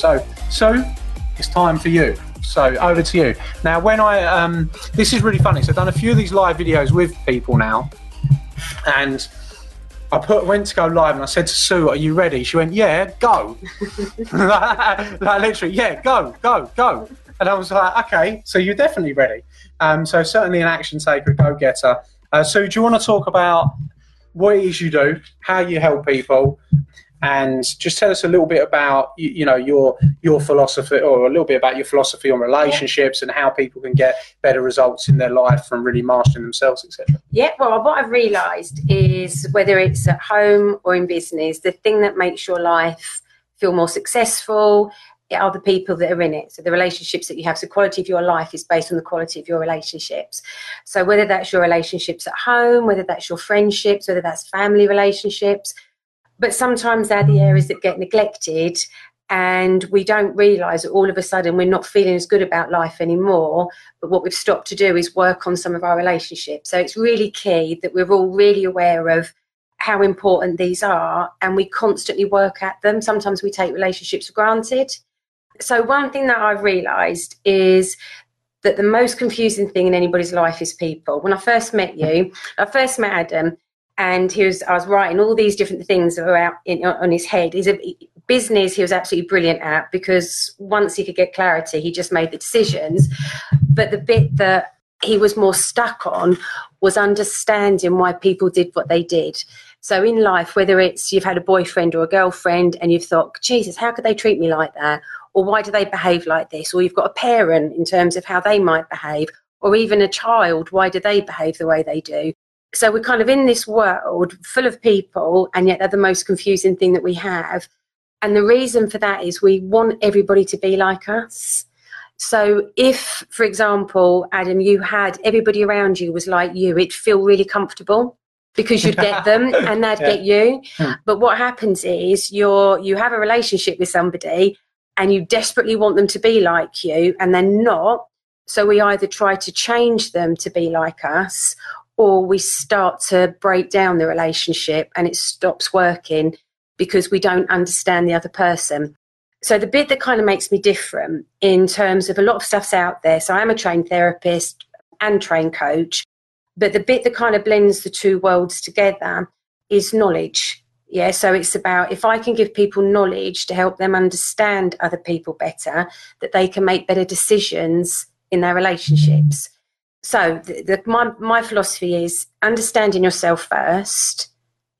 So, so it's time for you. So over to you. Now, when I um, this is really funny. So I've done a few of these live videos with people now, and I put went to go live and I said to Sue, "Are you ready?" She went, "Yeah, go." like, like literally, yeah, go, go, go. And I was like, "Okay, so you're definitely ready." Um, so certainly an action taker, go getter. Uh, Sue, do you want to talk about what it is you do, how you help people, and just tell us a little bit about you, you, know your your philosophy or a little bit about your philosophy on relationships and how people can get better results in their life from really mastering themselves etc yeah well what i've realized is whether it's at home or in business the thing that makes your life feel more successful are the people that are in it. So the relationships that you have. So the quality of your life is based on the quality of your relationships. So whether that's your relationships at home, whether that's your friendships, whether that's family relationships, but sometimes they're the areas that get neglected and we don't realize that all of a sudden we're not feeling as good about life anymore but what we've stopped to do is work on some of our relationships. So it's really key that we're all really aware of how important these are and we constantly work at them. Sometimes we take relationships for granted. So one thing that i've realized is that the most confusing thing in anybody's life is people. When i first met you i first met adam and he was I was writing all these different things that were out in, on his head. He's a business he was absolutely brilliant at because once he could get clarity, he just made the decisions. But the bit that he was more stuck on was understanding why people did what they did. So in life, whether it's you've had a boyfriend or a girlfriend and you've thought, Jesus, how could they treat me like that? Or why do they behave like this? Or you've got a parent in terms of how they might behave, or even a child, why do they behave the way they do? So we're kind of in this world full of people, and yet they're the most confusing thing that we have. And the reason for that is we want everybody to be like us. So if, for example, Adam, you had everybody around you was like you, it'd feel really comfortable because you'd get them and they'd yeah. get you. Hmm. But what happens is you're you have a relationship with somebody and you desperately want them to be like you and they're not. So we either try to change them to be like us or we start to break down the relationship and it stops working because we don't understand the other person. So the bit that kind of makes me different in terms of a lot of stuff's out there. So I am a trained therapist and trained coach, but the bit that kind of blends the two worlds together is knowledge. Yeah, so it's about if I can give people knowledge to help them understand other people better, that they can make better decisions in their relationships so the, the, my my philosophy is understanding yourself first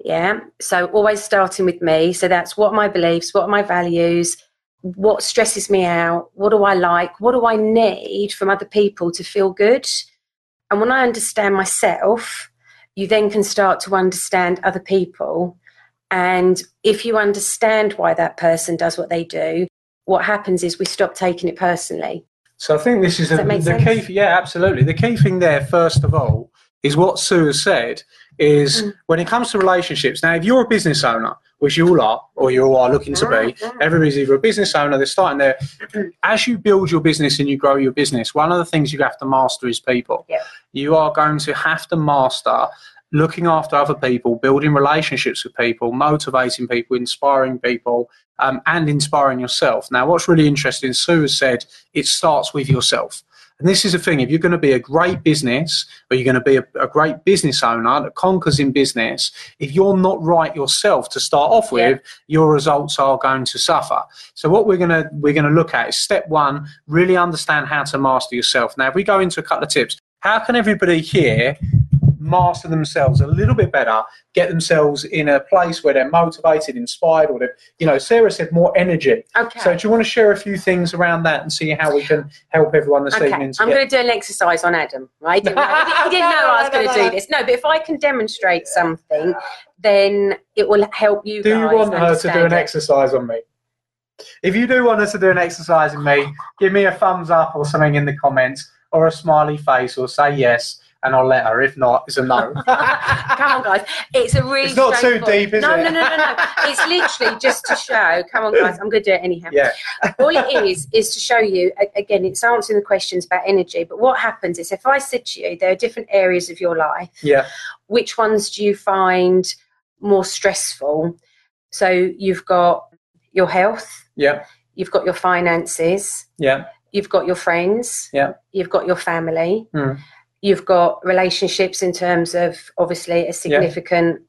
yeah? So always starting with me. So that's what my beliefs what are my values what stresses me out what do i like what do i need from other people to feel good? And when i understand myself you then can start to understand other people. And if you understand why that person does what they do what happens is we stop taking it personally so I think this is a, the sense? key. Yeah, absolutely. The key thing there, first of all, is what Sue has said. Is mm. when it comes to relationships. Now, if you're a business owner, which you all are, or you all are looking to be, everybody's either a business owner, they're starting there. As you build your business and you grow your business, one of the things you have to master is people. Yeah. You are going to have to master looking after other people, building relationships with people, motivating people, inspiring people, um, and inspiring yourself. Now, what's really interesting, Sue has said, it starts with yourself. And this is the thing if you're going to be a great business or you're going to be a, a, great business owner that conquers in business, if you're not right yourself to start off with, yeah. your results are going to suffer. So what we're going to we're going to look at is step 1, really understand how to master yourself. Now, if we go into a couple of tips, how can everybody here master themselves a little bit better, get themselves in a place where they're motivated, inspired, or they're, you know, Sarah said more energy. Okay. So do you want to share a few things around that and see how we can help everyone this Okay, evening? I'm going to do an exercise on Adam, right? He didn't, know- he didn't know I was going to do this. No, but if I can demonstrate something, then it will help you do you want her to do an it. exercise on me? If you do want us to do an exercise on me, give me a thumbs up or something in the comments, or a smiley face, or say yes, and I'll let her. If not, it's a no. Come on, guys. It's a really It's not too deep, is no, it? No, no, no, no. It's literally just to show. Come on, guys. I'm going to do it anyhow. yeah, All it is is to show you. Again, it's answering the questions about energy. But what happens is, if I said to you, there are different areas of your life. yeah, Which ones do you find more stressful? So you've got your health. yeah, You've got your finances. yeah, You've got your friends. Yeah. You've got your family. Mm. You've got relationships in terms of obviously a significant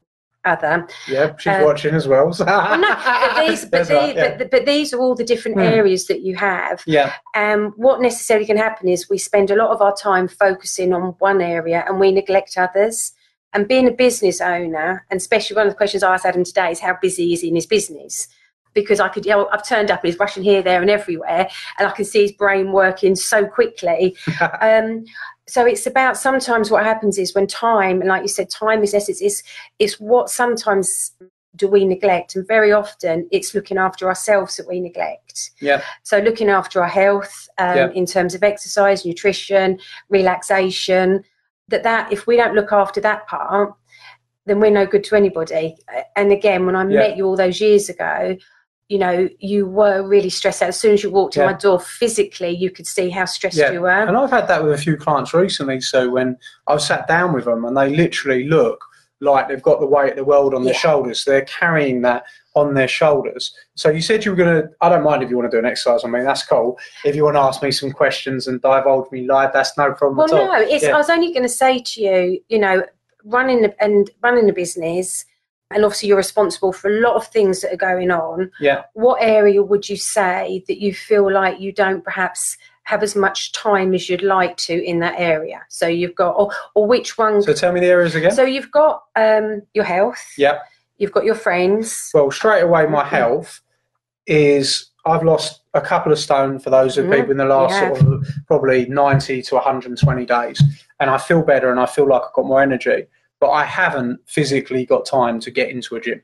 other. yeah. She's Uh, watching as well. So. Well, no, but these, but, right, the- yeah. but, but these are all the different Mm. areas that you have. yeah, And what necessarily can happen is we spend a lot of our time focusing on one area and we neglect others. And being a business owner, and especially one of the questions I asked Adam today is how busy is he in his business? Because I could, you know, I've turned up and he's rushing here, there, and everywhere, and I can see his brain working so quickly. um, so it's about sometimes what happens is when time, and like you said, time is essence. Is it's what sometimes do we neglect, and very often it's looking after ourselves that we neglect. yeah, So looking after our health um, Yeah. in terms of exercise, nutrition, relaxation, that that if we don't look after that part, then we're no good to anybody. And again, when I Yeah. met you all those years ago, you know, you were really stressed out. As soon as you walked in my door, physically, you could see how stressed Yeah. you were. And I've had that with a few clients recently. So when I've sat down with them and they literally look like they've got the weight of the world on their Yeah. shoulders, they're carrying that on their shoulders. So you said you were going to, I don't mind if you want to do an exercise on me, that's cool. If you want to ask me some questions and divulge me live, that's no problem Well, at all. Well, no, it's. Yeah. I was only going to say to you, you know, running the, and running a business, and obviously you're responsible for a lot of things that are going on. Yeah. What area would you say that you feel like you don't perhaps have as much time as you'd like to in that area? So you've got, or, or which one? So tell me the areas again. So you've got um, your health. Yeah. You've got your friends. Well, straight away, my health is I've lost a couple of stone for those of Mhm, people in the last sort of probably 90 to 120 days. And I feel better and I feel like I've got more energy. But I haven't physically got time to get into a gym.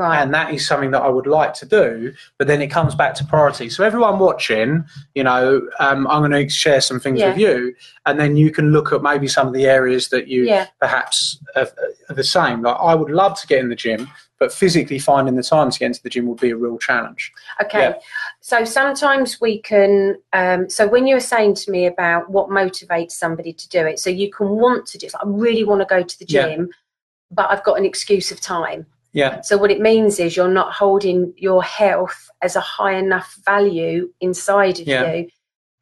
Right. And that is something that I would like to do. But then it comes back to priority. So, everyone watching, you know, um, I'm going to share some things Yeah. with you. And then you can look at maybe some of the areas that you yeah. perhaps are, are the same. Like I would love to get in the gym, but physically finding the time to get into the gym would be a real challenge. Okay. Yeah. So sometimes we can. Um, so when you were saying to me about what motivates somebody to do it, so you can want to do. I really want to go to the Yeah. gym, but I've got an excuse of time. Yeah, So what it means is you're not holding your health as a high enough value inside of Yeah. you.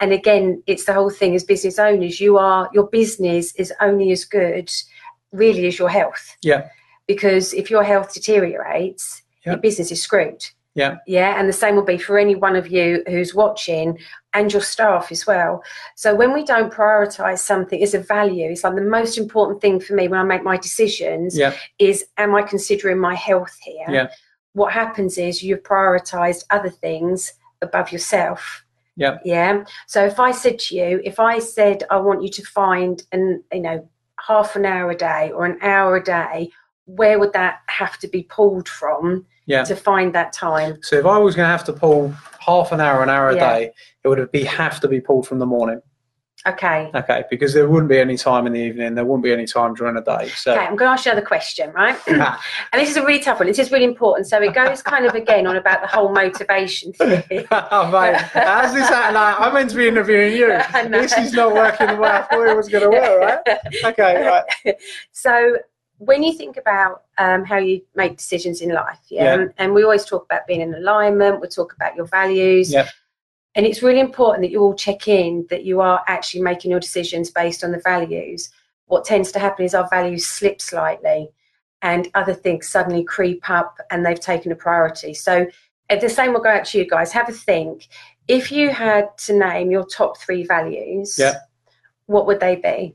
And again, it's the whole thing as business owners, you are your business is only as good really as your health. Yeah. Because if your health deteriorates, Yeah. your business is screwed. Yeah. Yeah. And the same will be for any one of you who's watching and your staff as well. So when we don't prioritize something as a value, it's like the most important thing for me when I make my decisions yeah, is am I considering my health here? Yeah. What happens is you've prioritized other things above yourself. Yeah. Yeah. So if I said to you, if I said I want you to find an you know half an hour a day or an hour a day, where would that have to be pulled from yeah. to find that time? So if I was going to have to pull half an hour, an hour a Yeah. day, it would be have to be pulled from the morning. Okay. Okay, because there wouldn't be any time in the evening. There wouldn't be any time during the day. So Okay, I'm going to ask you another question, right? and this is a really tough one. This is really important. So it goes kind of again on about the whole motivation thing. oh, mate, how's this happening? I'm meant to be interviewing you. Know. This is not working the way I thought it was going to work, right? Okay, right. so when you think about um, how you make decisions in life, yeah, Yeah. and we always talk about being in alignment, we talk about your values. Yeah. And it's really important that you all check in that you are actually making your decisions based on the values. What tends to happen is our values slip slightly and other things suddenly creep up and they've taken a priority. So the same will go out to you guys. Have a think. If you had to name your top three values, Yeah. what would they be?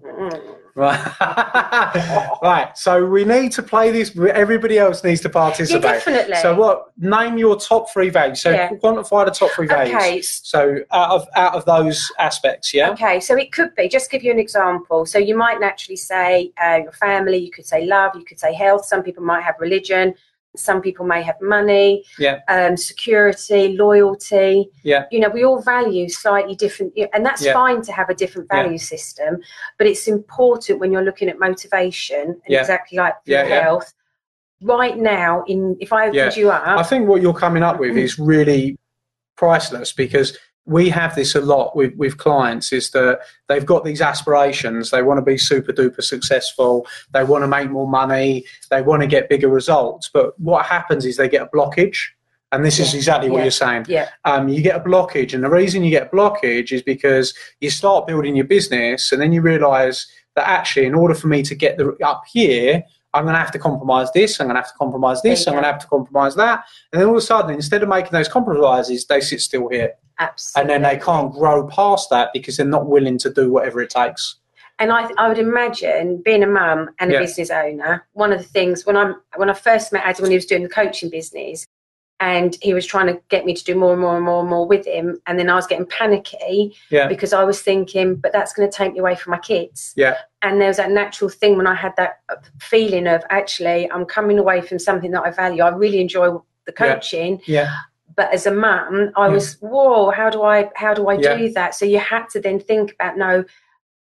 Mm. Right. right. So we need to play this. Everybody else needs to participate. Yeah, definitely. So what? Name your top three values. So Yeah. quantify the top three values. Okay. So out of out of those aspects, yeah. Okay, so it could be, just give you an example. So you might naturally say uh, your family, you could say love, you could say health. Some people might have religion, some people may have money, Yeah. um, security, loyalty. Yeah. You know, we all value slightly different, and that's Yeah. fine to have a different Yeah. value system, but it's important when you're looking at motivation, and Yeah. exactly like Yeah, yeah. health. Right now, in if I opened Yeah. you up, I think what you're coming up with is really priceless because we have this a lot with, with clients is that they've got these aspirations. They want to be super duper successful. They want to make more money. They want to get bigger results. But what happens is they get a blockage. And this is Yeah. exactly what Yeah. you're saying. Yeah, um, you get a blockage. And the reason you get a blockage is because you start building your business and then you realize that actually in order for me to get the, up here i'm going to have to compromise this i'm going to have to compromise this There i'm going to have to compromise that. And then all of a sudden instead of making those compromises they sit still here and then they can't grow past that because they're not willing to do whatever it takes And I, I would imagine being a mum and a Yeah. business owner, one of the things when I'm when I first met Adam when he was doing the coaching business, and he was trying to get me to do more and more and more and more with him, and then I was getting panicky yeah because I was thinking, but that's going to take me away from my kids. Yeah. And there was that natural thing when I had that feeling of actually I'm coming away from something that I value. I really enjoy the Yeah. coaching, yeah but as a mum, I was, whoa, how do I how do I Yeah. do that? So you had to then think about no,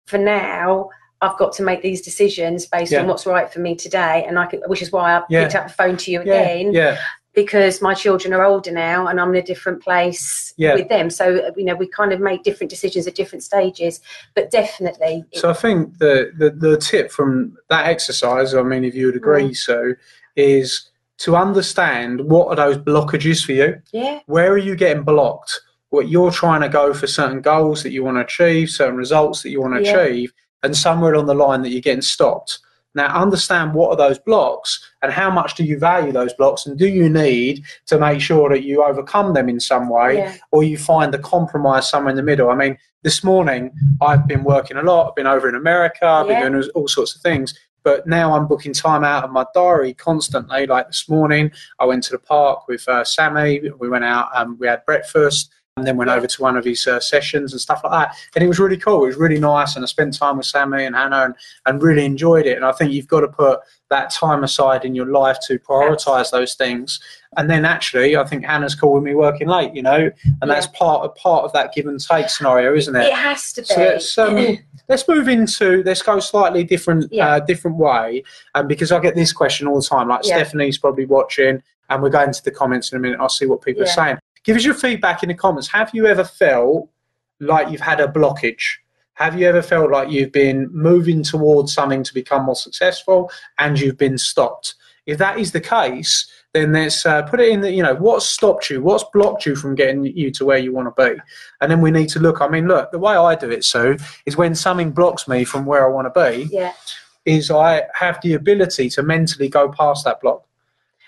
for now, I've got to make these decisions based Yeah. on what's right for me today, and I could, which is why I Yeah. picked up the phone to you again yeah because my children are older now and I'm in a different place with them. So you know we kind of make different decisions at different stages, but definitely, So I think the, the, the tip from that exercise, I mean, if you would agree, Mm. so, is to understand what are those blockages for you. yeah, Where are you getting blocked? What you're trying to go for certain goals that you want to achieve, certain results that you want to Yeah. achieve, and somewhere along the line that you're getting stopped. Now, understand what are those blocks and how much do you value those blocks, and do you need to make sure that you overcome them in some way yeah, or you find the compromise somewhere in the middle. I mean, this morning I've been working a lot. I've been over in America. I've Yeah. been doing all sorts of things. But now I'm booking time out of my diary constantly. Like this morning, I went to the park with uh, Sammy. We went out and we had breakfast and then went over to one of his uh, sessions and stuff like that. And it was really cool. It was really nice. And I spent time with Sammy and Hannah and, and really enjoyed it. And I think you've got to put that time aside in your life to prioritize those things. And then actually, I think Hannah's calling me working late, you know, and that's part of part of that give and take scenario, isn't it? it has to be. So let's um, let's move into let's go slightly different Yeah. uh, different way, um, because I get this question all the time. Like Yeah. Stephanie's probably watching, and we're going to the comments in a minute. I'll see what people are saying. Give us your feedback in the comments. Have you ever felt like you've had a blockage? Have you ever felt like you've been moving towards something to become more successful and you've been stopped? If that is the case, then let's uh, put it in the, you know, what's stopped you? What's blocked you from getting you to where you want to be? And then we need to look. I mean, look, the way I do it, Sue, is when something blocks me from where I want to be, yeah, is I have the ability to mentally go past that block.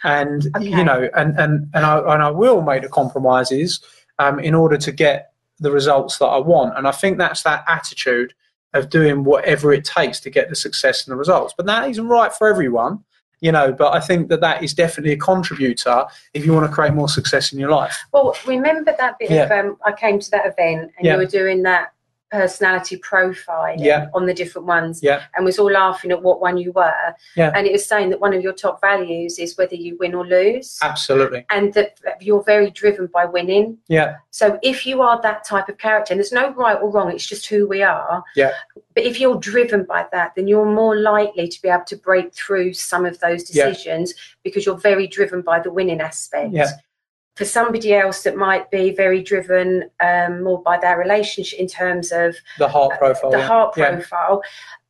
And, Okay. you know, and, and, and, I, and I will make the compromises um, in order to get the results that I want. And I think that's that attitude of doing whatever it takes to get the success and the results. But that isn't right for everyone, you know. But I think that that is definitely a contributor if you want to create more success in your life. Well, remember that bit of um, I came to that event and Yeah. you were doing that personality profile Yeah. on the different ones Yeah. and was all laughing at what one you were. Yeah. And it was saying that one of your top values is whether you win or lose. Absolutely. And that you're very driven by winning. Yeah. So if you are that type of character, and there's no right or wrong, it's just who we are. Yeah. But if you're driven by that, then you're more likely to be able to break through some of those Yeah. decisions because you're very driven by the winning aspect. Yeah. For somebody else that might be very driven um, more by their relationship in terms of The heart profile. the yeah. heart profile,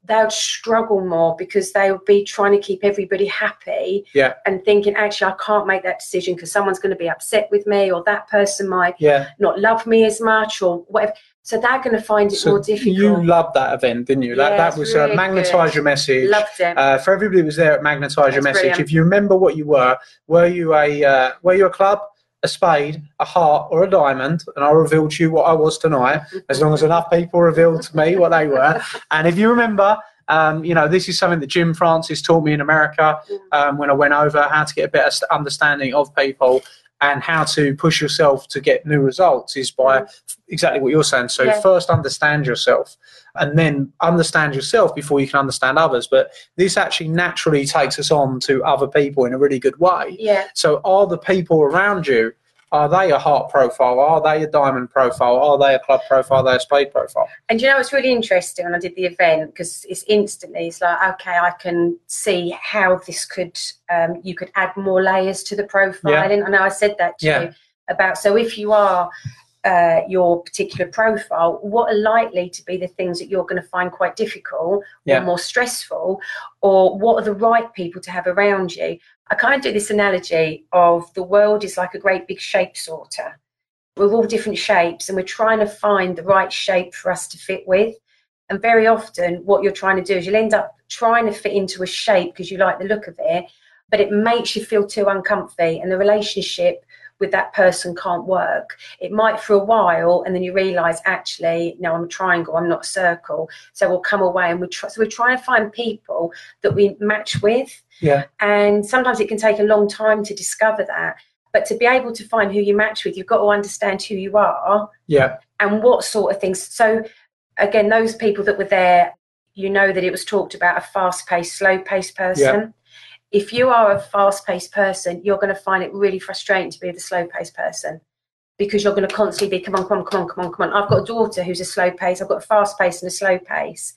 they would struggle more because they would be trying to keep everybody happy Yeah. and thinking, actually, I can't make that decision because someone's going to be upset with me or that person might Yeah. not love me as much or whatever. So they're going to find it So more difficult. you loved that event, didn't you? That Yeah, that it's was uh, magnetize good. your message. Loved it. Uh, for everybody who was there at Magnetize Your Message, brilliant. if you remember what you were, were you a uh, were you a club, a spade, a heart, or a diamond, and I revealed to you what I was tonight, as long as enough people revealed to me what they were. And if you remember, um, you know, this is something that Jim Francis taught me in America um, when I went over, how to get a better understanding of people and how to push yourself to get new results is by mm-hmm. exactly what you're saying. So Yeah. first understand yourself and then understand yourself before you can understand others. But this actually naturally takes us on to other people in a really good way. Yeah. So are the people around you, are they a heart profile? Are they a diamond profile? Are they a club profile? Are they a spade profile? And you know it's really interesting when I did the event because it's instantly it's like okay I can see how this could um, you could add more layers to the profiling. I know I said that to Yeah. you about so if you are uh, your particular profile, what are likely to be the things that you're going to find quite difficult Yeah. or more stressful, or what are the right people to have around you? I kind of do this analogy of the world is like a great big shape sorter. We're all different shapes, and we're trying to find the right shape for us to fit with. And very often, what you're trying to do is you'll end up trying to fit into a shape because you like the look of it, but it makes you feel too uncomfy, and the relationship with that person can't work. It might for a while, and then you realise actually, no, I'm a triangle, I'm not a circle. So we'll come away, and we try. So we're trying to find people that we match with, Yeah. and sometimes it can take a long time to discover that. But to be able to find who you match with, you've got to understand who you are Yeah. and what sort of things. So, again, those people that were there, you know that it was talked about a fast paced, slow paced person. If you are a fast paced person, you're going to find it really frustrating to be the slow paced person because you're going to constantly be, come on, come on, come on, come on, come on. I've got a daughter who's a slow pace, I've got a fast pace and a slow pace.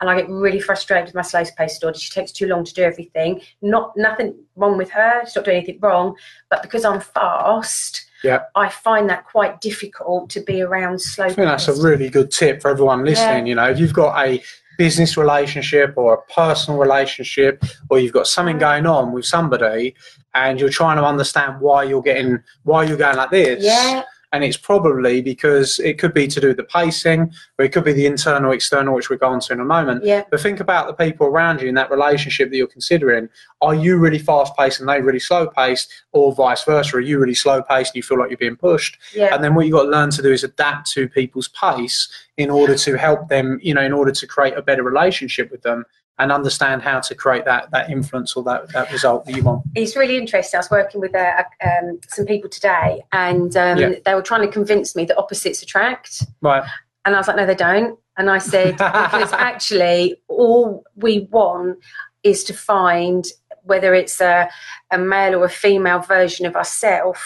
And I get really frustrated with my slow paced daughter. She takes too long to do everything. Not nothing wrong with her. She's not doing anything wrong. But because I'm fast, Yeah. I find that quite difficult to be around slow. I think that's a really good tip for everyone listening. You know, if you've got a business relationship or a personal relationship, or you've got something going on with somebody, and you're trying to understand why you're getting why you're going like this. Yeah, And it's probably because it could be to do with the pacing, or it could be the internal, external, which we'll go on to in a moment. yeah, But think about the people around you in that relationship that you're considering. Are you really fast paced and they really slow paced, or vice versa? Are you really slow paced and you feel like you're being pushed? yeah. And then what you've got to learn to do is adapt to people's pace in order to help them, you know, in order to create a better relationship with them and understand how to create that that influence or that, that result that you want. it's really interesting. I was working with uh, um, some people today, and um, Yeah. they were trying to convince me that opposites attract. Right. And I was like, no, they don't. And I said, because actually, all we want is to find whether it's a, a male or a female version of ourselves,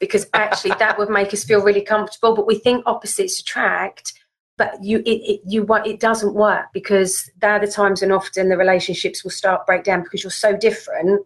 because actually that would make us feel really comfortable. But we think opposites attract. But you, it, it, you, it doesn't work because they're the times and often the relationships will start break down because you're so different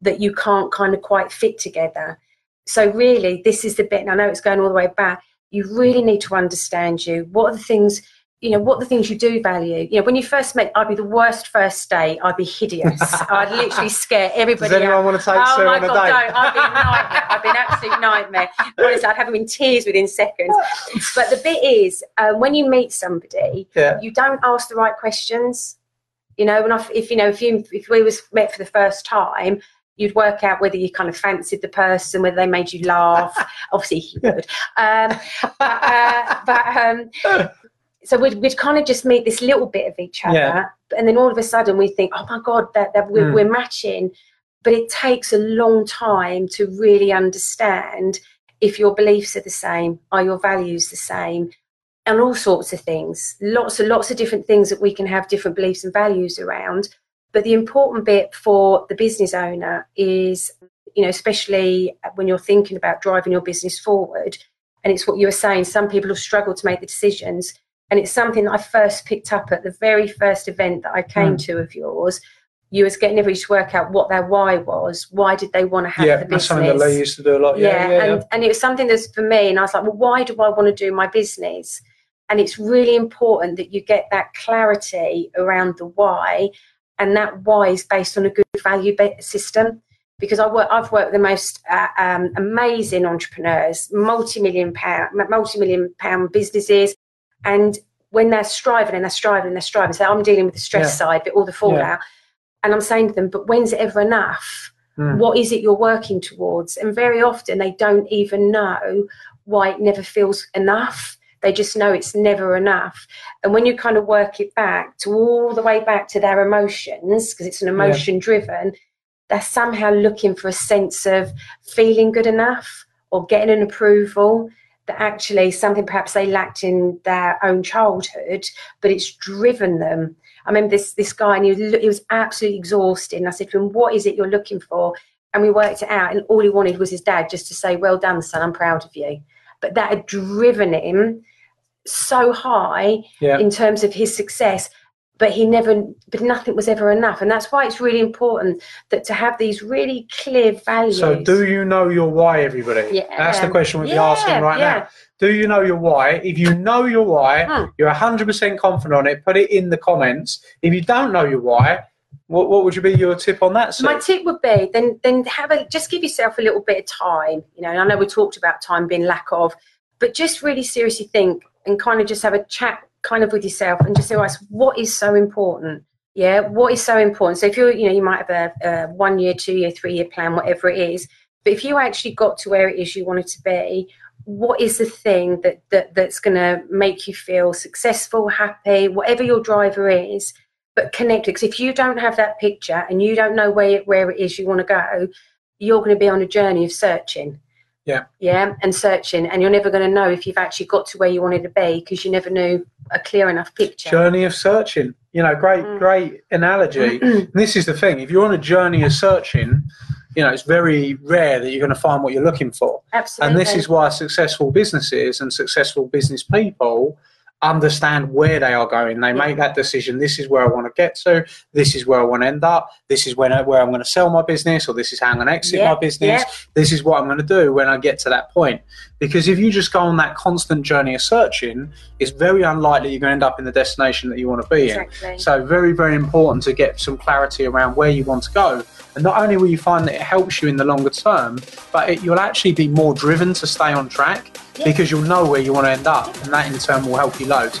that you can't kind of quite fit together. So really, this is the bit, and I know it's going all the way back. You really need to understand you. What are the things, you know, what are the things you do value? You know, when you first met, I'd be the worst first date. I'd be hideous. I'd literally scare everybody. Does anyone out. want to take Oh my on a god, date? don't! I'd be a nightmare. I'd be an absolute nightmare. Honestly, I'd have them in tears within seconds. But the bit is, uh, when you meet somebody, Yeah. you don't ask the right questions. You know, and if, if you know, if you if we was met for the first time, you'd work out whether you kind of fancied the person, whether they made you laugh. Obviously, you would. Um, but, uh, but um, so we'd, we'd kind of just meet this little bit of each other, Yeah. and then all of a sudden we think, oh my god, that, that we're, Mm. we're matching. But it takes a long time to really understand if your beliefs are the same, are your values the same, and all sorts of things. Lots and lots of different things that we can have different beliefs and values around. But the important bit for the business owner is, you know, especially when you're thinking about driving your business forward, and it's what you were saying, some people have struggled to make the decisions. And it's something that I first picked up at the very first event that I came Mm. to of yours. You was getting everybody to work out what their why was. Why did they want to have Yeah, the that's something that Lee used to do a lot. yeah, Yeah, yeah, yeah. and, and it was something that's for me and i was like well why do i want to do my business and it's really important that you get that clarity around the why and that why is based on a good value system because I work, I've worked with the most uh, um, amazing entrepreneurs, multi-million pound, multi-million pound businesses, and when they're striving and they're striving and they're striving, so I'm dealing with the stress Yeah. side, but all the fallout, and I'm saying to them, but when's it ever enough? Mm. What is it you're working towards? And very often they don't even know why it never feels enough. They just know it's never enough. And when you kind of work it back to all the way back to their emotions, because it's an emotion driven, they're somehow looking for a sense of feeling good enough or getting an approval that actually something perhaps they lacked in their own childhood, but it's driven them. I remember this this guy, and he was, he was absolutely exhausted. And I said to him, "What is it you're looking for?" And we worked it out, and all he wanted was his dad just to say, "Well done, son. I'm proud of you." But that had driven him so high Yeah. in terms of his success. But he never, but nothing was ever enough, and that's why it's really important that to have these really clear values. So, do you know your why, everybody? Yeah. That's the question we'll be asking right yeah. now. Do you know your why? If you know your why, Hmm. you're 100% confident on it, put it in the comments. If you don't know your why, what, what would you be your tip on that? Sue? My tip would be then then have a just give yourself a little bit of time. You know, and I know we talked about time being lack of, but just really seriously think and kind of just have a chat kind of with yourself and just so what is so important? Yeah, what is so important? So if you're, you know, you might have a, a one year, two year, three year plan, whatever it is. But if you actually got to where it is you wanted to be, what is the thing that, that that's going to make you feel successful, happy, whatever your driver is? but connected. Because if you don't have that picture and you don't know where where it is you want to go, you're going to be on a journey of searching. Yeah. Yeah, and searching, and you're never going to know if you've actually got to where you wanted to be because you never knew a clear enough picture. journey of searching. You know, great, Mm. great analogy. This is the thing: if you're on a journey of searching, you know, it's very rare that you're going to find what you're looking for. Absolutely. And this is why successful businesses and successful business people understand where they are going. They make that decision. This is where I want to get to. This is where I want to end up. This is when I, where I'm going to sell my business, or this is how I'm going to exit Yeah, my business. yeah. This is what I'm going to do when I get to that point. Because if you just go on that constant journey of searching, it's very unlikely you're going to end up in the destination that you want to be in. So very, very important to get some clarity around where you want to go. And not only will you find that it helps you in the longer term, but it, you'll actually be more driven to stay on track Yeah. because you'll know where you want to end up, and that in turn will help you loads.